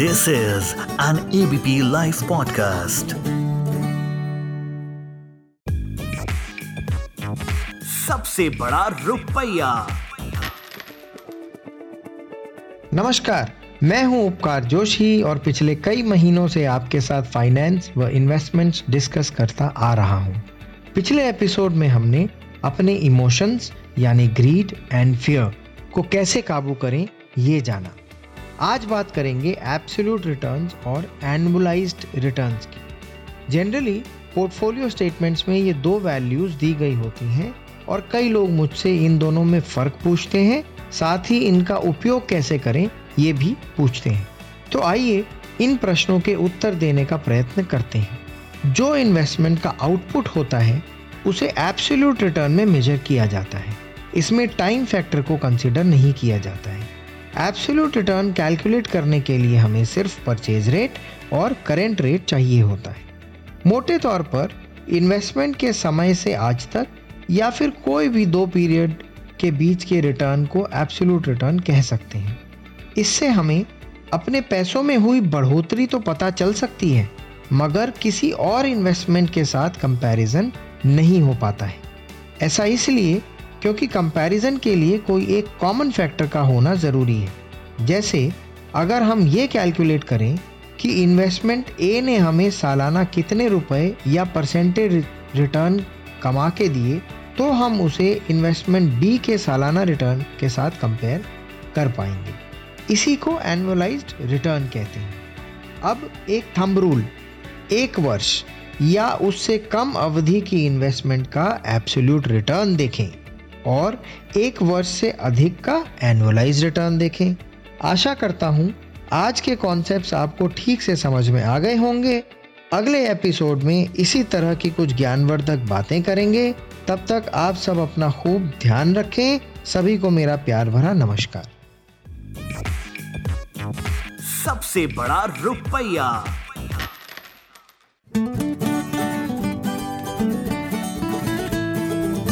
This is an ABP Life podcast. सबसे बड़ा रुपया नमस्कार, मैं हूँ उपकार जोशी और पिछले कई महीनों से आपके साथ फाइनेंस व इन्वेस्टमेंट्स डिस्कस करता आ रहा हूँ। पिछले एपिसोड में हमने अपने इमोशंस यानी ग्रीड एंड फियर को कैसे काबू करें, ये जाना आज बात करेंगे एब्सोल्यूट रिटर्न्स और एनुअलाइज्ड रिटर्न्स की। जनरली पोर्टफोलियो स्टेटमेंट्स में ये दो वैल्यूज़ दी गई होती हैं और कई लोग मुझसे इन दोनों में फ़र्क पूछते हैं, साथ ही इनका उपयोग कैसे करें, ये भी पूछते हैं। तो आइए इन प्रश्नों के उत्तर देने का प्रयत्न करते हैं। जो इन्वेस्टमेंट का आउटपुट होता है, उसे एब्सोल्यूट रिटर्न में मेजर किया जाता है। इसमें टाइम फैक्टर को कंसिडर नहीं किया जाता। एब्सोल्यूट रिटर्न कैलकुलेट करने के लिए हमें सिर्फ़ परचेज रेट और करेंट रेट चाहिए होता है। मोटे तौर पर इन्वेस्टमेंट के समय से आज तक या फिर कोई भी दो पीरियड के बीच के रिटर्न को एब्सोल्यूट रिटर्न कह सकते हैं। इससे हमें अपने पैसों में हुई बढ़ोतरी तो पता चल सकती है, मगर किसी और इन्वेस्टमेंट के साथ कंपैरिजन नहीं हो पाता है। ऐसा इसलिए क्योंकि कंपैरिजन के लिए कोई एक कॉमन फैक्टर का होना ज़रूरी है। जैसे, अगर हम ये कैलकुलेट करें कि इन्वेस्टमेंट ए ने हमें सालाना कितने रुपए या परसेंटेज रिटर्न कमा के दिए तो हम उसे इन्वेस्टमेंट बी के सालाना रिटर्न के साथ कंपेयर कर पाएँगे। इसी को एनुअलाइज्ड रिटर्न कहते हैं। अब एक थंब रूल एक वर्ष या उससे कम अवधि की इन्वेस्टमेंट का एब्सोल्यूट रिटर्न देखें। और एक वर्ष से अधिक का एनुअलाइज रिटर्न देखें। आशा करता हूँ आज के कॉन्सेप्ट्स आपको ठीक से समझ में आ गए होंगे। अगले एपिसोड में इसी तरह की कुछ ज्ञानवर्धक बातें करेंगे। तब तक आप सब अपना खूब ध्यान रखें। सभी को मेरा प्यार भरा नमस्कार। सबसे बड़ा रुपया।